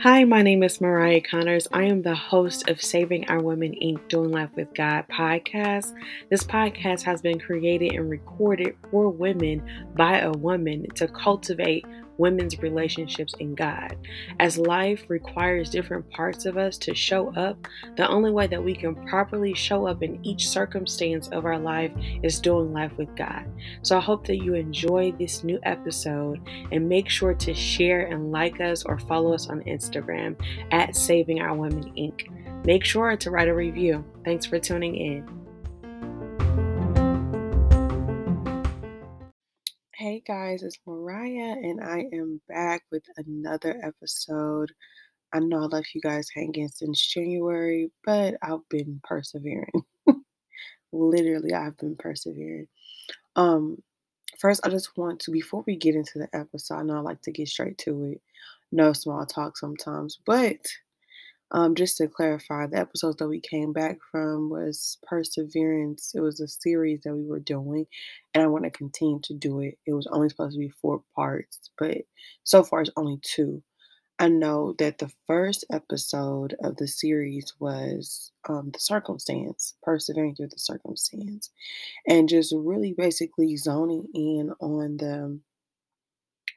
Hi, my name is Mariah Connors. I am the host of Saving Our Women Inc. Doing Life with God podcast. This podcast has been created and recorded for women by a woman to cultivate women's relationships in God. As life requires different parts of us to show up, the only way that we can properly show up in each circumstance of our life is doing life with God. So I hope that you enjoy this new episode and make sure to share and like us or follow us on Instagram at Saving Our Women Inc. Make sure to write a review. Thanks for tuning in. Hey guys, it's Mariah, and I am back with another episode. I know I left you guys hanging since January, but I've been persevering. Literally, I've been persevering. Um, first, I just want to, before we get into the episode, I know I like to get straight to it. No small talk sometimes, but um, just to clarify, the episodes that we came back from was Perseverance. It was a series that we were doing, and I want to continue to do it. It was only supposed to be four parts, but so far it's only two. I know that the first episode of the series was um, the circumstance, persevering through the circumstance, and just really basically zoning in on the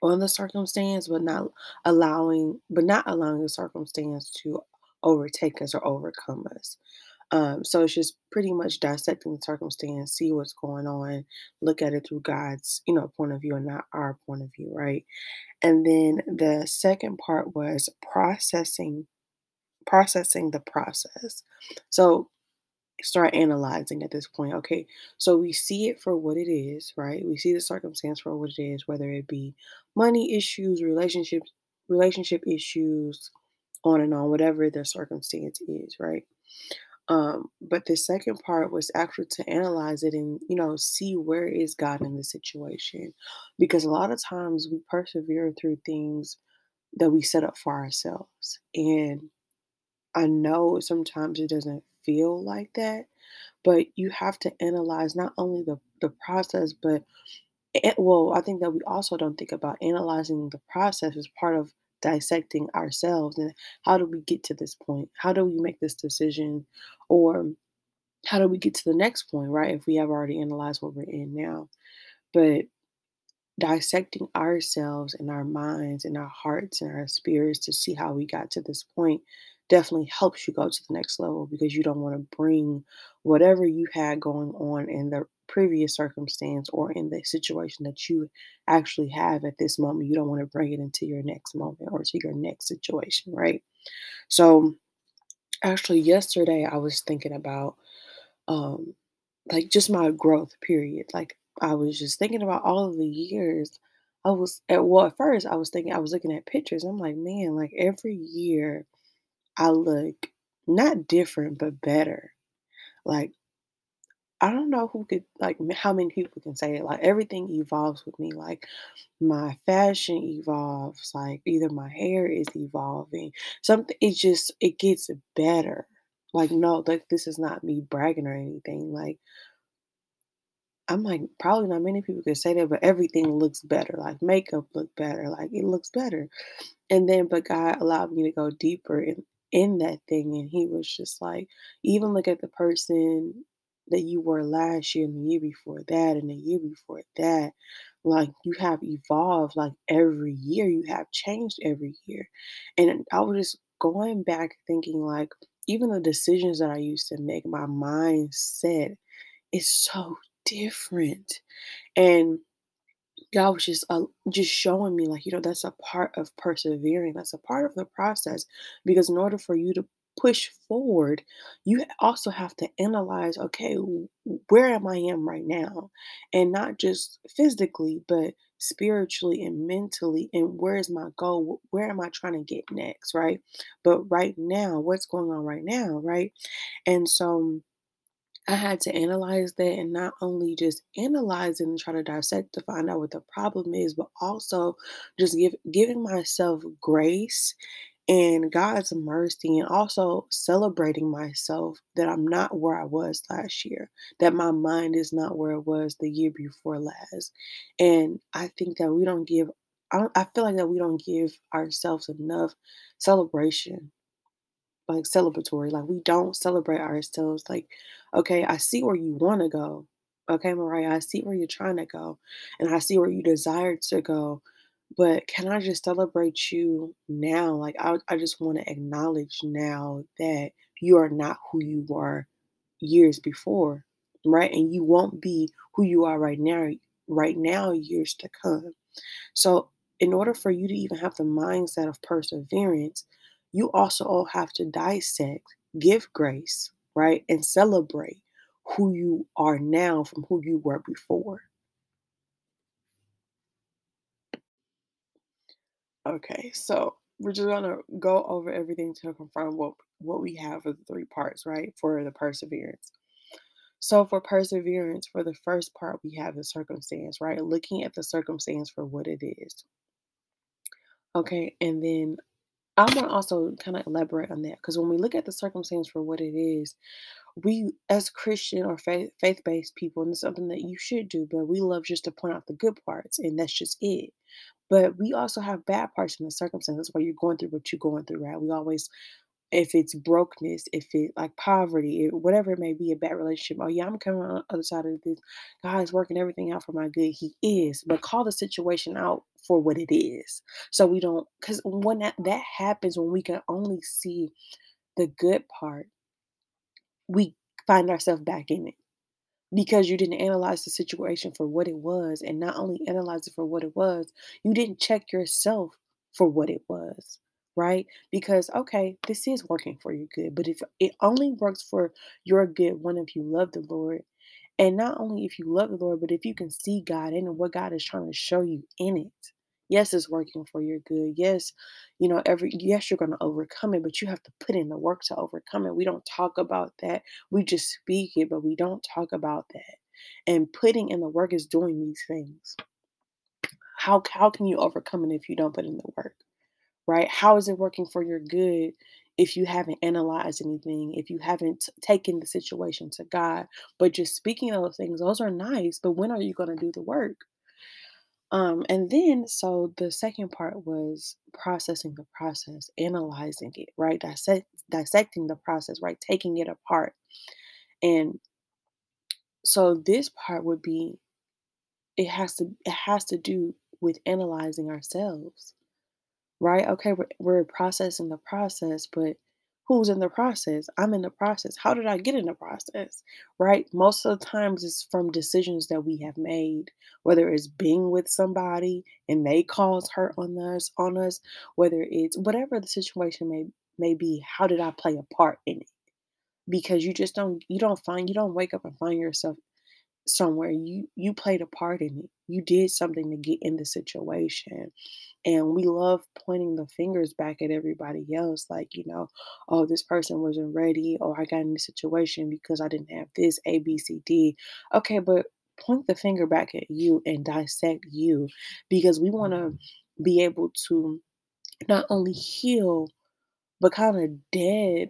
on the circumstance, but not allowing, but not allowing the circumstance to overtake us or overcome us. Um, so it's just pretty much dissecting the circumstance, see what's going on, look at it through God's, you know, point of view and not our point of view, right? And then the second part was processing, processing the process. So start analyzing at this point. Okay, so we see it for what it is, right? We see the circumstance for what it is, whether it be money issues, relationships, relationship issues, on and on, whatever the circumstance is, right? Um, but the second part was actually to analyze it and you know see where is God in the situation, because a lot of times we persevere through things that we set up for ourselves, and I know sometimes it doesn't feel like that, but you have to analyze not only the the process, but it, well, I think that we also don't think about analyzing the process as part of dissecting ourselves and how do we get to this point? How do we make this decision? Or how do we get to the next point, right? If we have already analyzed what we're in now. But dissecting ourselves and our minds and our hearts and our spirits to see how we got to this point definitely helps you go to the next level because you don't want to bring whatever you had going on in the previous circumstance or in the situation that you actually have at this moment. You don't want to bring it into your next moment or to your next situation, right? So, actually, yesterday I was thinking about um, like just my growth period. Like, I was just thinking about all of the years. I was at well, at first I was thinking I was looking at pictures. I'm like, man, like every year I look not different but better. Like I don't know who could like how many people can say it. Like everything evolves with me. Like my fashion evolves. Like either my hair is evolving. Something it just it gets better. Like no, like this is not me bragging or anything. Like I'm like probably not many people could say that, but everything looks better. Like makeup look better. Like it looks better. And then but God allowed me to go deeper in in that thing and he was just like even look at the person that you were last year and the year before that and the year before that. Like you have evolved like every year, you have changed every year. And I was just going back thinking like even the decisions that I used to make, my mindset is so different. And God was just uh, just showing me like you know that's a part of persevering that's a part of the process because in order for you to push forward, you also have to analyze okay, where am I am right now? And not just physically, but spiritually and mentally. And where is my goal? Where am I trying to get next? Right. But right now, what's going on right now? Right. And so, I had to analyze that and not only just analyze it and try to dissect to find out what the problem is, but also just give giving myself grace and God's mercy, and also celebrating myself that I'm not where I was last year, that my mind is not where it was the year before last. And I think that we don't give, I, don't, I feel like that we don't give ourselves enough celebration like celebratory. Like we don't celebrate ourselves. Like, okay, I see where you want to go. Okay, Mariah, I see where you're trying to go, and I see where you desire to go. But can I just celebrate you now? Like, I, I just want to acknowledge now that you are not who you were years before, right? And you won't be who you are right now, right now, years to come. So, in order for you to even have the mindset of perseverance, you also all have to dissect, give grace, right? And celebrate who you are now from who you were before. Okay, so we're just gonna go over everything to confirm what what we have for the three parts, right? For the perseverance. So for perseverance, for the first part, we have the circumstance, right? Looking at the circumstance for what it is. Okay, and then I want to also kind of elaborate on that because when we look at the circumstance for what it is, we as Christian or faith based people, and it's something that you should do, but we love just to point out the good parts, and that's just it. But we also have bad parts in the circumstances where you're going through what you're going through, right? We always if it's brokenness, if it like poverty, whatever it may be, a bad relationship. Oh yeah, I'm coming on the other side of this. God is working everything out for my good. He is, but call the situation out for what it is. So we don't, because when that that happens, when we can only see the good part, we find ourselves back in it because you didn't analyze the situation for what it was, and not only analyze it for what it was, you didn't check yourself for what it was right? Because, okay, this is working for your good, but if it only works for your good, one, if you love the Lord, and not only if you love the Lord, but if you can see God in it, what God is trying to show you in it. Yes, it's working for your good. Yes, you know, every yes, you're going to overcome it, but you have to put in the work to overcome it. We don't talk about that. We just speak it, but we don't talk about that. And putting in the work is doing these things. How how can you overcome it if you don't put in the work? Right? How is it working for your good if you haven't analyzed anything, if you haven't taken the situation to God, but just speaking those things, those are nice, but when are you going to do the work? Um, and then, so the second part was processing the process, analyzing it, right? Dissect, dissecting the process, right? Taking it apart. And so this part would be it has to it has to do with analyzing ourselves right? Okay, we're, we're processing the process, but who's in the process? I'm in the process. How did I get in the process? Right? Most of the times it's from decisions that we have made, whether it's being with somebody and they cause hurt on us, on us, whether it's whatever the situation may may be, how did I play a part in it? Because you just don't you don't find you don't wake up and find yourself somewhere you you played a part in it you did something to get in the situation and we love pointing the fingers back at everybody else like you know oh this person wasn't ready or i got in this situation because i didn't have this a b c d. Okay but point the finger back at you and dissect you because we want to mm-hmm. be able to not only heal but kind of dead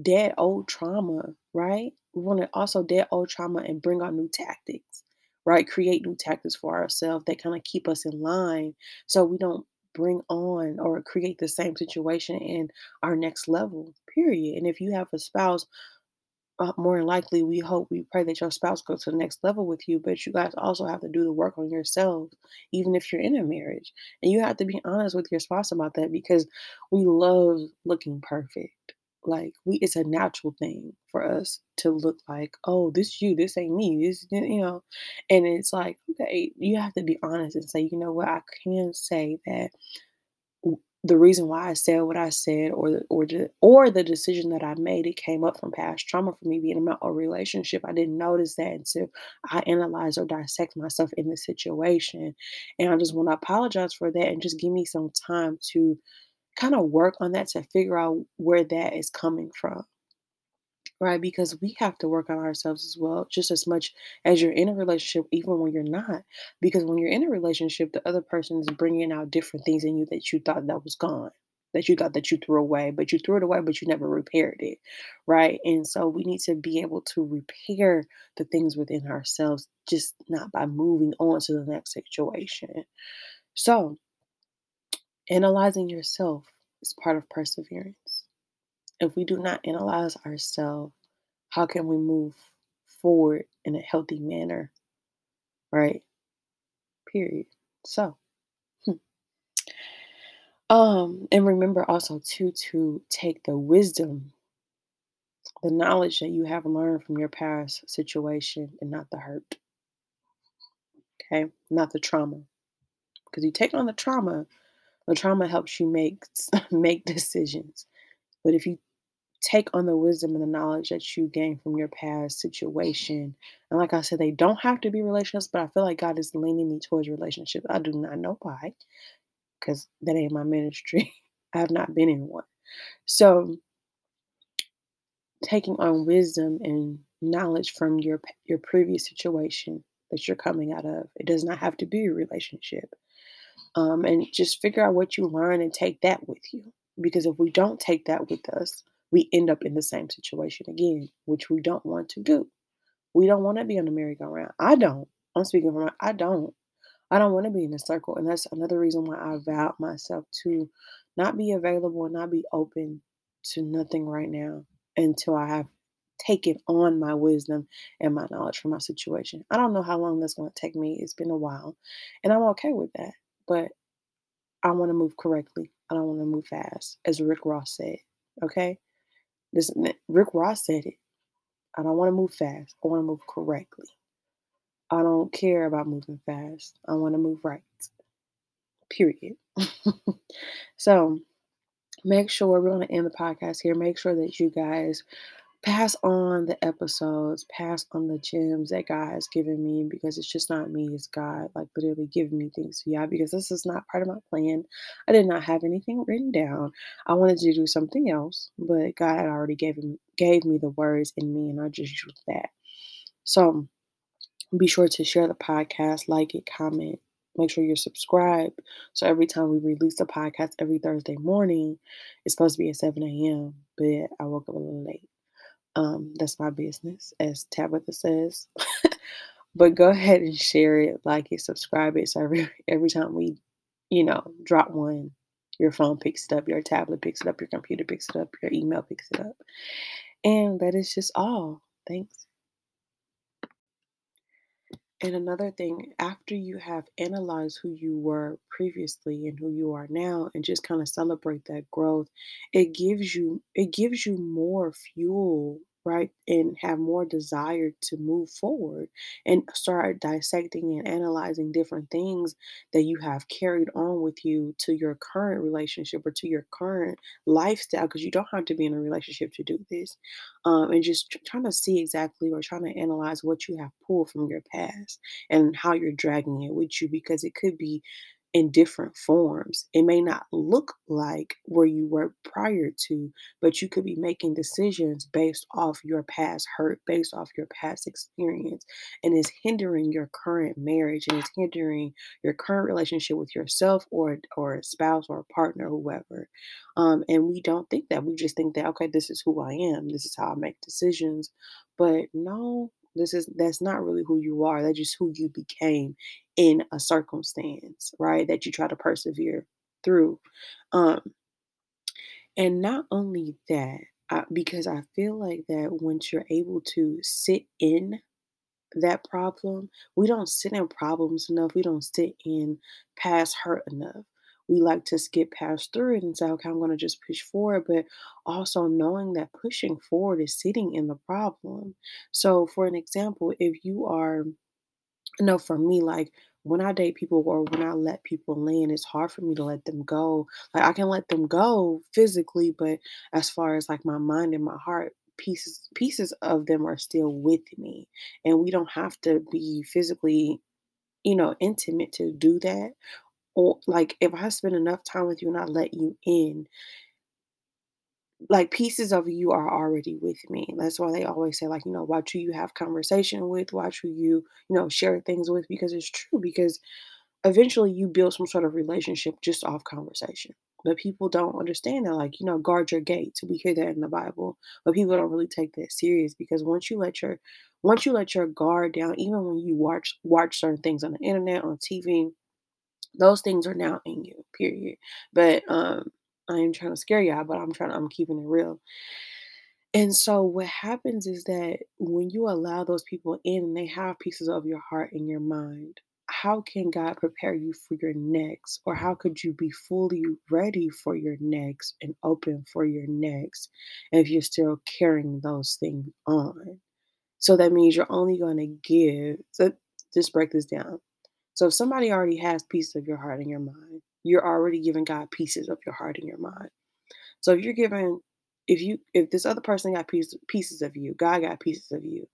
dead old trauma, right? We want to also dead old trauma and bring out new tactics, right? Create new tactics for ourselves that kind of keep us in line so we don't bring on or create the same situation in our next level, period. And if you have a spouse uh, more than likely, we hope, we pray that your spouse goes to the next level with you. But you guys also have to do the work on yourself, even if you're in a marriage. And you have to be honest with your spouse about that because we love looking perfect. Like we, it's a natural thing for us to look like, oh, this you, this ain't me, this, you know. And it's like, okay, you have to be honest and say, you know what, I can say that the reason why I said what I said, or the or the or the decision that I made, it came up from past trauma for me being in my own relationship. I didn't notice that until I analyze or dissect myself in the situation, and I just want to apologize for that and just give me some time to kind of work on that to figure out where that is coming from right? Because we have to work on ourselves as well, just as much as you're in a relationship, even when you're not. Because when you're in a relationship, the other person is bringing out different things in you that you thought that was gone, that you thought that you threw away, but you threw it away, but you never repaired it, right? And so we need to be able to repair the things within ourselves, just not by moving on to the next situation. So, analyzing yourself is part of perseverance. If we do not analyze ourselves, how can we move forward in a healthy manner, right? Period. So, um, and remember also too to take the wisdom, the knowledge that you have learned from your past situation and not the hurt. Okay, not the trauma. Because you take on the trauma, the trauma helps you make make decisions. But if you take on the wisdom and the knowledge that you gain from your past situation, and like I said, they don't have to be relationships, but I feel like God is leaning me towards relationships. I do not know why because that ain't my ministry. I have not been in one. So, taking on wisdom and knowledge from your your previous situation that you're coming out of. It does not have to be a relationship. Um, and just figure out what you learn and take that with you. Because if we don't take that with us, we end up in the same situation again, which we don't want to do. We don't want to be on the merry-go-round. I don't. I'm speaking from my, I don't. I don't want to be in a circle. And that's another reason why I vowed myself to not be available and not be open to nothing right now until I have taken on my wisdom and my knowledge from my situation. I don't know how long that's going to take me. It's been a while. And I'm okay with that. But I want to move correctly. I don't want to move fast, as Rick Ross said. Okay? This Rick Ross said it. I don't want to move fast. I want to move correctly. I don't care about moving fast. I want to move right. Period. so make sure we're going to end the podcast here. Make sure that you guys pass on the episodes, pass on the gems that God has given me because it's just not me, it's God, like literally giving me things to y'all because this is not part of my plan. I did not have anything written down. I wanted to do something else, but God had already gave me gave me the words in me, and I just used that. So be sure to share the podcast, like it, comment. Make sure you're subscribed. So every time we release a podcast every Thursday morning, it's supposed to be at 7 a.m. But I woke up a little late. Um, that's my business, as Tabitha says. but go ahead and share it, like it, subscribe it. So every every time we, you know, drop one, your phone picks it up, your tablet picks it up, your computer picks it up, your email picks it up. And that is just all. Thanks. And another thing, after you have analyzed who you were previously and who you are now and just kind of celebrate that growth, it gives you it gives you more fuel right? And have more desire to move forward and start dissecting and analyzing different things that you have carried on with you to your current relationship or to your current lifestyle, because you don't have to be in a relationship to do this. Um, and just tr- trying to see exactly or trying to analyze what you have pulled from your past and how you're dragging it with you, because it could be in different forms. It may not look like where you were prior to, but you could be making decisions based off your past hurt, based off your past experience, and is hindering your current marriage and is hindering your current relationship with yourself or or a spouse or a partner, whoever. Um, and we don't think that. We just think that okay, this is who I am. This is how I make decisions. But no, this is that's not really who you are. That's just who you became in a circumstance, right? That you try to persevere through. Um, and not only that, I, because I feel like that once you're able to sit in that problem, we don't sit in problems enough. We don't sit in past hurt enough. We like to skip past through it and say, okay, I'm going to just push forward. But also knowing that pushing forward is sitting in the problem. So, for an example, if you are I know for me, like when I date people or when I let people in, it's hard for me to let them go. Like I can let them go physically, but as far as like my mind and my heart, pieces pieces of them are still with me. And we don't have to be physically, you know, intimate to do that. Or like if I spend enough time with you and I let you in, like pieces of you are already with me. That's why they always say, like, you know, watch who you have conversation with, watch who you, you know, share things with, because it's true. Because eventually you build some sort of relationship just off conversation. But people don't understand that, like, you know, guard your gates. We hear that in the Bible, but people don't really take that serious because once you let your once you let your guard down, even when you watch watch certain things on the internet, on TV, those things are now in you, period. But um I ain't trying to scare y'all, but I'm trying to, I'm keeping it real. And so what happens is that when you allow those people in and they have pieces of your heart and your mind, how can God prepare you for your next? Or how could you be fully ready for your next and open for your next if you're still carrying those things on? So that means you're only going to give. So just break this down. So if somebody already has pieces of your heart and your mind, you're already giving God pieces of your heart and your mind. So if you're giving, if you if this other person got pieces pieces of you, God got pieces of you,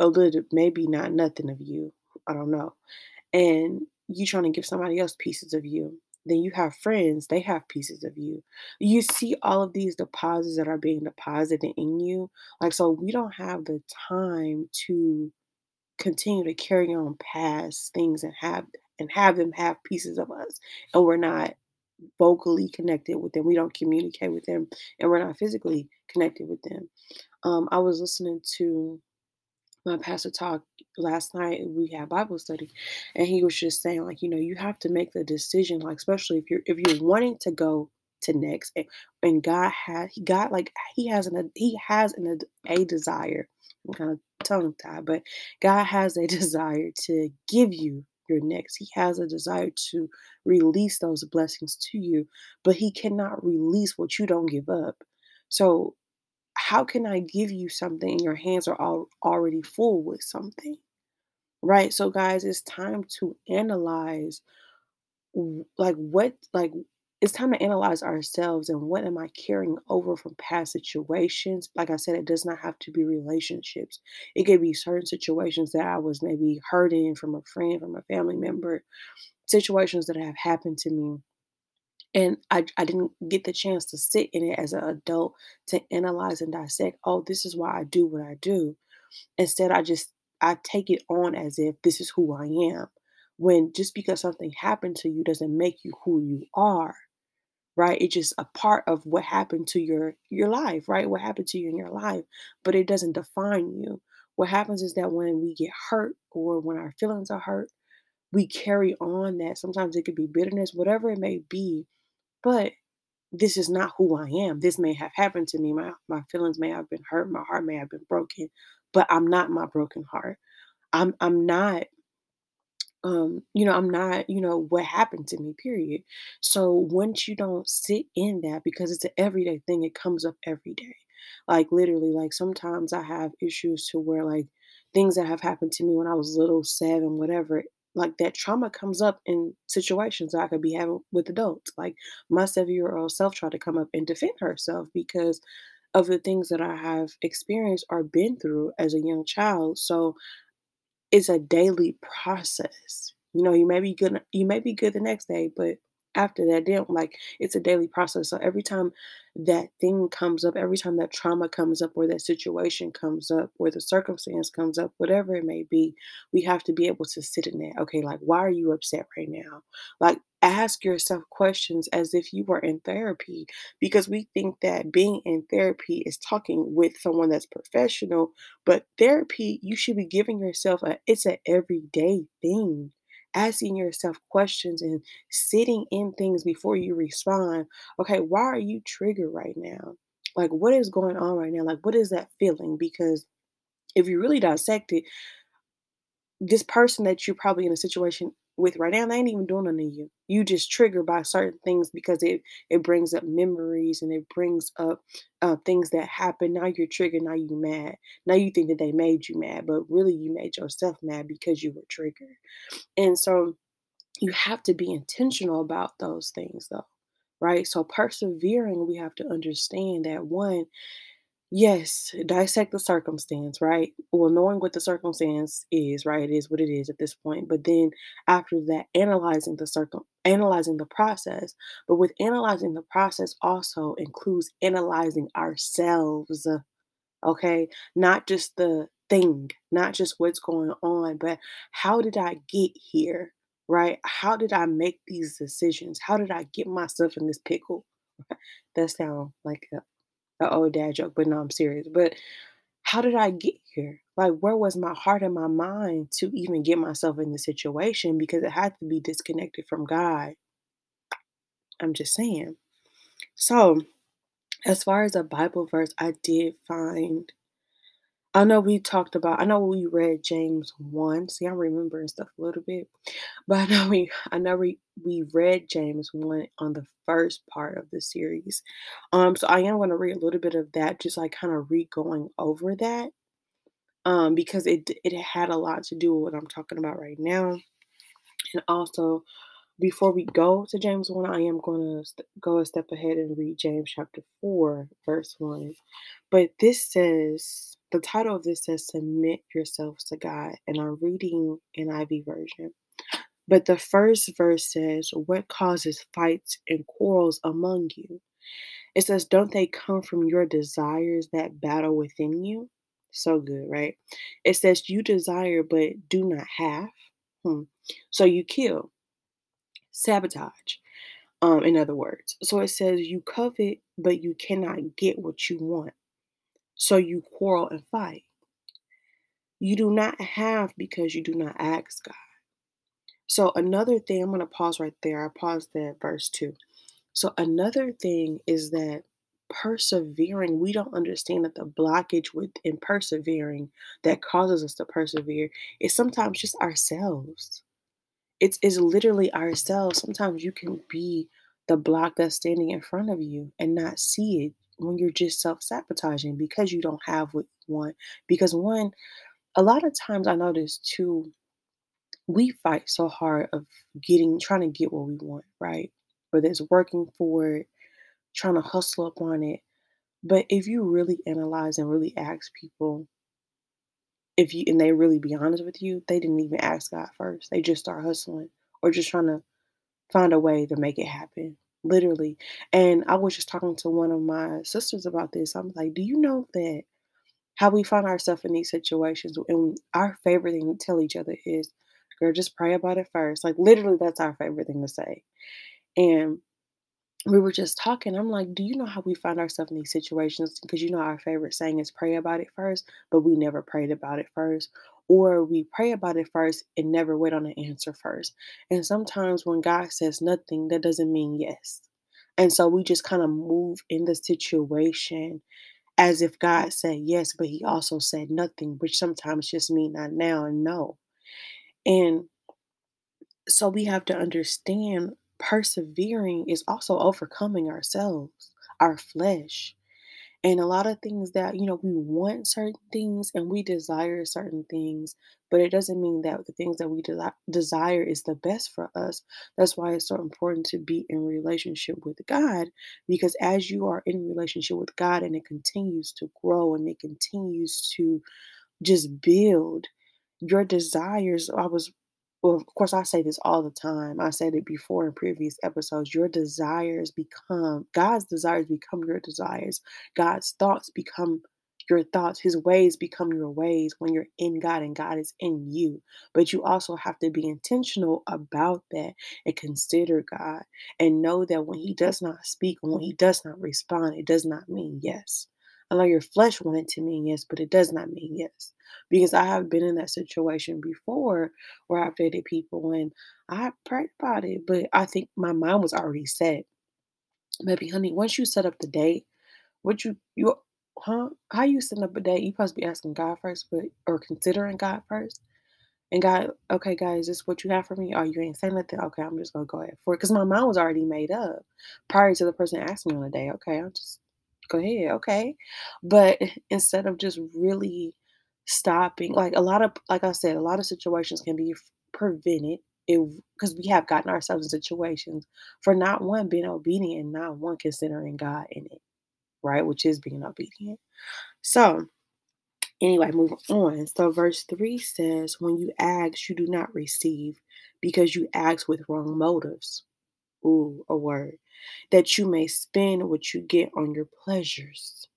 a little maybe not nothing of you, I don't know, and you trying to give somebody else pieces of you. Then you have friends, they have pieces of you. You see all of these deposits that are being deposited in you. Like, so we don't have the time to continue to carry on past things and have and have them have pieces of us and we're not vocally connected with them we don't communicate with them and we're not physically connected with them. Um, i was listening to my pastor talk last night we had bible study and he was just saying like you know you have to make the decision like especially if you're if you're wanting to go to next and, and god had he got like he has an he has an a desire i'm kind of tongue tied but god has a desire to give you your next he has a desire to release those blessings to you but he cannot release what you don't give up so how can I give you something and your hands are all already full with something? Right? So guys, it's time to analyze like what like it's time to analyze ourselves and what am I carrying over from past situations? Like I said, it does not have to be relationships. It could be certain situations that I was maybe hurting from a friend, from a family member, situations that have happened to me and I I didn't get the chance to sit in it as an adult to analyze and dissect, "Oh, this is why I do what I do." Instead, I just I take it on as if this is who I am. When just because something happened to you doesn't make you who you are, right? It's just a part of what happened to your your life, right? What happened to you in your life, but it doesn't define you. What happens is that when we get hurt or when our feelings are hurt, we carry on that. Sometimes it could be bitterness, whatever it may be but this is not who I am. This may have happened to me. My my feelings may have been hurt. My heart may have been broken, but I'm not my broken heart. I'm I'm not um you know i'm not you know what happened to me period. So once you don't sit in that because it's an everyday thing it comes up every day. Like literally like sometimes i have issues to where like things that have happened to me when i was little seven whatever like that trauma comes up in situations that i could be having with adults. Like my seven year old self tried to come up and defend herself because of the things that i have experienced or been through as a young child. So it's a daily process. You know, you may be good you may be good the next day, but after that, then like it's a daily process. So every time that thing comes up, every time that trauma comes up, or that situation comes up, or the circumstance comes up, whatever it may be, we have to be able to sit in there. Okay, like why are you upset right now? Like ask yourself questions as if you were in therapy because we think that being in therapy is talking with someone that's professional but therapy you should be giving yourself a it's an everyday thing. Asking yourself questions and sitting in things before you respond okay why are you triggered right now? Like what is going on right now? Like what is that feeling? Because if you really dissect it this person that you're probably in a situation with right now, they ain't even doing nothing to you. You just triggered by certain things because it it brings up memories and it brings up uh, things that happen. Now you're triggered. Now you mad. Now you think that they made you mad, but really you made yourself mad because you were triggered. And so you have to be intentional about those things, though, right? So persevering, we have to understand that one Yes, dissect the circumstance, right? Well, knowing what the circumstance is, right? It is what it is at this point. But then after that, analyzing the circum analyzing the process. But with analyzing the process also includes analyzing ourselves, okay? Not just the thing, not just what's going on, but how did I get here? right? How did I make these decisions? How did I get myself in this pickle? that sounds like a, a old dad joke, but no, I'm serious. But how did I get here? Like, where was my heart and my mind to even get myself in the situation? Because it had to be disconnected from God. I'm just saying. So, as far as a Bible verse, I did find I know we talked about I know we read James 1. See, I'm remembering stuff a little bit. But I know we I know we, we read James 1 on the first part of the series. Um, so I am gonna read a little bit of that, just like kind of re going over that. Um, because it it had a lot to do with what I'm talking about right now. And also before we go to James 1, I am going to st- go a step ahead and read James chapter 4, verse 1. But this says, the title of this says, Submit yourselves to God. And I'm reading NIV version. But the first verse says, What causes fights and quarrels among you? It says, Don't they come from your desires that battle within you? So good, right? It says, You desire but do not have. Hmm. So you kill sabotage um in other words so it says you covet but you cannot get what you want so you quarrel and fight. You do not have because you do not ask god. So another thing i'm going to pause right there i paused at verse 2 so another thing is that persevering we don't understand that the blockage within persevering that causes us to persevere is sometimes just ourselves. It's is literally ourselves. Sometimes you can be the block that's standing in front of you and not see it when you're just self-sabotaging because you don't have what you want. Because one, a lot of times I notice too, we fight so hard of getting trying to get what we want, right? Whether it's working for it, trying to hustle up on it. But if you really analyze and really ask people, if you and they really be honest with you, they didn't even ask God first. They just start hustling or just trying to find a way to make it happen. Literally. And I was just talking to one of my sisters about this. I'm like, do you know that how we find ourselves in these situations and our favorite thing to tell each other is, girl, just pray about it first. Like literally that's our favorite thing to say. And we were just talking. I'm like, do you know how we find ourselves in these situations? Because you know, our favorite saying is pray about it first, but we never prayed about it first. Or we pray about it first and never wait on an answer first. And sometimes when God says nothing, that doesn't mean yes. And so we just kind of move in the situation as if God said yes, but he also said nothing, which sometimes just mean not now and no. And so we have to understand persevering is also overcoming ourselves, our flesh. And a lot of things that, you know, we want certain things and we desire certain things, but it doesn't mean that the things that we de- desire is the best for us. That's why it's so important to be in relationship with God because as you are in relationship with God and it continues to grow and it continues to just build your desires. I was well, of course, I say this all the time. I said it before in previous episodes. Your desires become God's desires become your desires. God's thoughts become your thoughts. His ways become your ways when you're in God and God is in you. But you also have to be intentional about that and consider God and know that when He does not speak when He does not respond, it does not mean yes. I know your flesh wanted to mean yes, but it does not mean yes. Because I have been in that situation before where I've dated people and I prayed about it, but I think my mind was already set. Maybe, honey, once you set up the date, what you you huh? How you setting up a date? You supposed to be asking God first, but or considering God first. And God, okay, guys, is this what you have for me? Oh, you ain't saying nothing. Okay, I'm just gonna go ahead for it because my mind was already made up prior to the person asking me on the day. Okay, I'll just go ahead, okay. But instead of just really stopping, like a lot of, like I said, a lot of situations can be prevented because we have gotten ourselves in situations for not one being obedient and not one considering God in it, right? Which is being obedient. So anyway, move on. So verse three says, "When you ask, you do not receive, because you ask with wrong motives." Ooh, a word that you may spend what you get on your pleasures.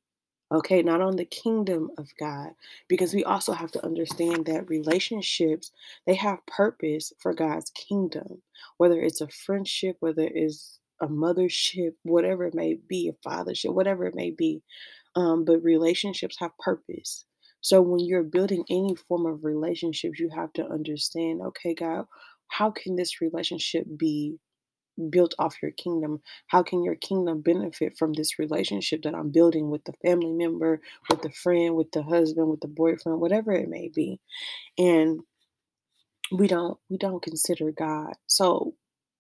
Okay, not on the kingdom of God, because we also have to understand that relationships they have purpose for God's kingdom, whether it's a friendship, whether it's a mothership, whatever it may be, a fathership, whatever it may be. Um, but relationships have purpose. So when you're building any form of relationships, you have to understand, okay, God, how can this relationship be built off your kingdom? How can your kingdom benefit from this relationship that I'm building with the family member, with the friend, with the husband, with the boyfriend, whatever it may be? And we don't we don't consider God. So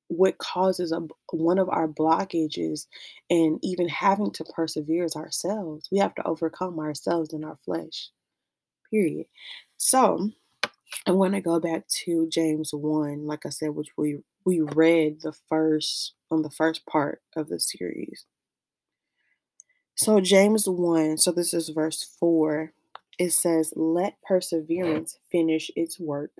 what causes a one of our blockages and even having to persevere is ourselves. We have to overcome ourselves in our flesh. Period. So I want to go back to James 1, like I said, which we we read the first on the first part of the series. So James 1, so this is verse 4. It says, "Let perseverance finish its work,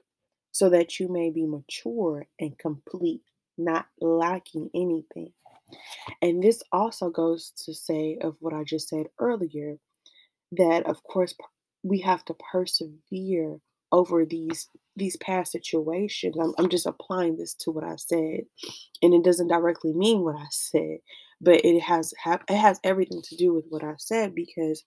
so that you may be mature and complete, not lacking anything." And this also goes to say of what I just said earlier that of course we have to persevere over these these past situations. I'm, I'm just applying this to what I said, and it doesn't directly mean what I said, but it has it has everything to do with what I said because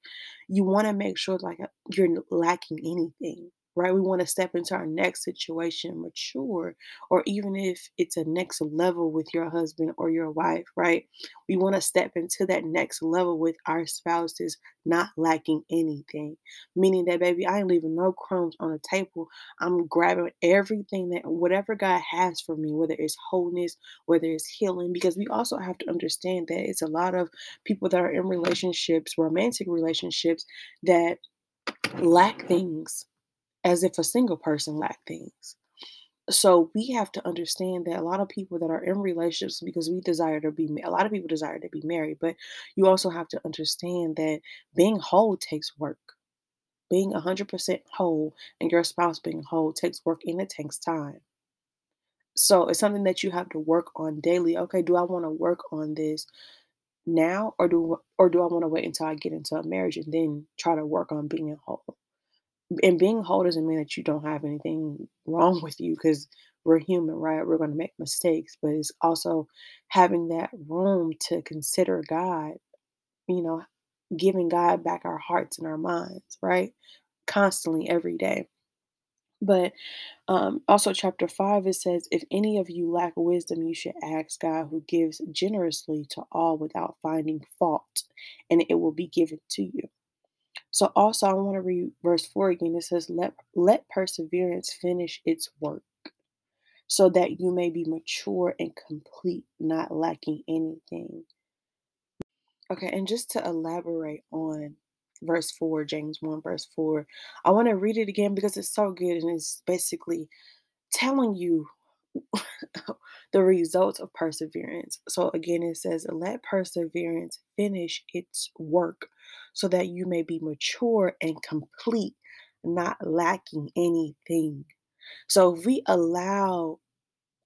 you want to make sure like you're lacking anything. Right, we want to step into our next situation mature, or even if it's a next level with your husband or your wife, right? We want to step into that next level with our spouses, not lacking anything. Meaning that, baby, I ain't leaving no crumbs on the table. I'm grabbing everything that, whatever God has for me, whether it's wholeness, whether it's healing, because we also have to understand that it's a lot of people that are in relationships, romantic relationships, that lack things as if a single person lack things. So we have to understand that a lot of people that are in relationships because we desire to be a lot of people desire to be married, but you also have to understand that being whole takes work. Being 100% whole and your spouse being whole takes work and it takes time. So it's something that you have to work on daily. Okay, do I want to work on this now or do or do I want to wait until I get into a marriage and then try to work on being whole? And being whole doesn't mean that you don't have anything wrong with you because we're human, right? We're going to make mistakes, but it's also having that room to consider God, you know, giving God back our hearts and our minds, right? Constantly every day. But um, also, chapter five, it says, If any of you lack wisdom, you should ask God who gives generously to all without finding fault, and it will be given to you. So also I want to read verse 4 again. It says, Let let perseverance finish its work, so that you may be mature and complete, not lacking anything. Okay, and just to elaborate on verse 4, James 1, verse 4, I want to read it again because it's so good and it's basically telling you the results of perseverance. So again, it says, Let perseverance finish its work so that you may be mature and complete, not lacking anything. So if we allow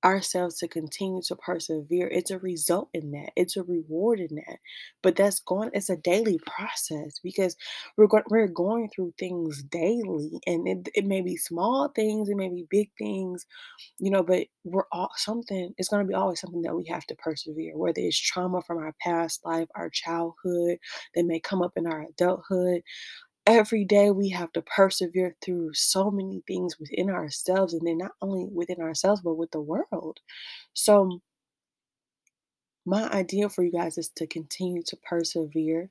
ourselves to continue to persevere, it's a result in that. It's a reward in that. But that's going it's a daily process because we're going we're going through things daily and it, it may be small things, it may be big things, you know, but we're all something it's gonna be always something that we have to persevere, whether it's trauma from our past life, our childhood, that may come up in our adulthood every day we have to persevere through so many things within ourselves and then not only within ourselves but with the world. So my idea for you guys is to continue to persevere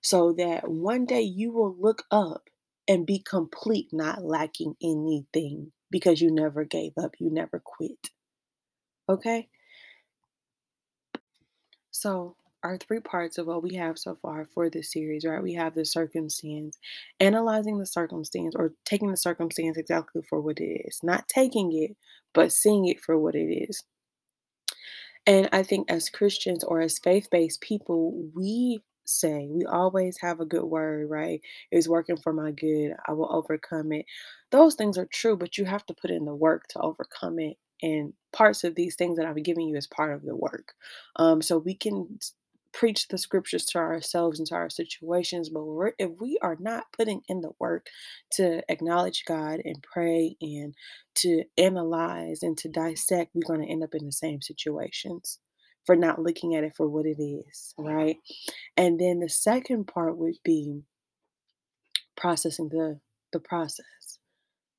so that one day you will look up and be complete not lacking anything because you never gave up you never quit. Okay? So, our three parts of what we have so far for this series, right? We have the circumstance, analyzing the circumstance or taking the circumstance exactly for what it is, not taking it, but seeing it for what it is. And I think as Christians or as faith based people, we say, we always have a good word, right? It's working for my good. I will overcome it. Those things are true, but you have to put in the work to overcome it. And parts of these things that I'm giving you is part of the work. Um, so we can preach the scriptures to ourselves and to our situations, but we're, if we are not putting in the work to acknowledge God and pray and to analyze and to dissect, we're going to end up in the same situations for not looking at it for what it is, right? And then the second part would be processing the the process.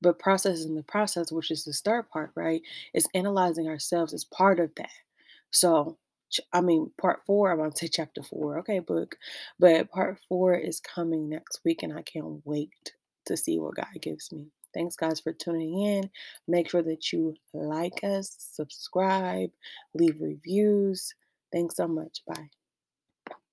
But processing the process, which is the start part, right, is analyzing ourselves as part of that. So, I mean, part four, I'm say chapter four, okay, book. But part four is coming next week, and I can't wait to see what God gives me. Thanks, guys, for tuning in. Make sure that you like us, subscribe, leave reviews. Thanks so much. Bye.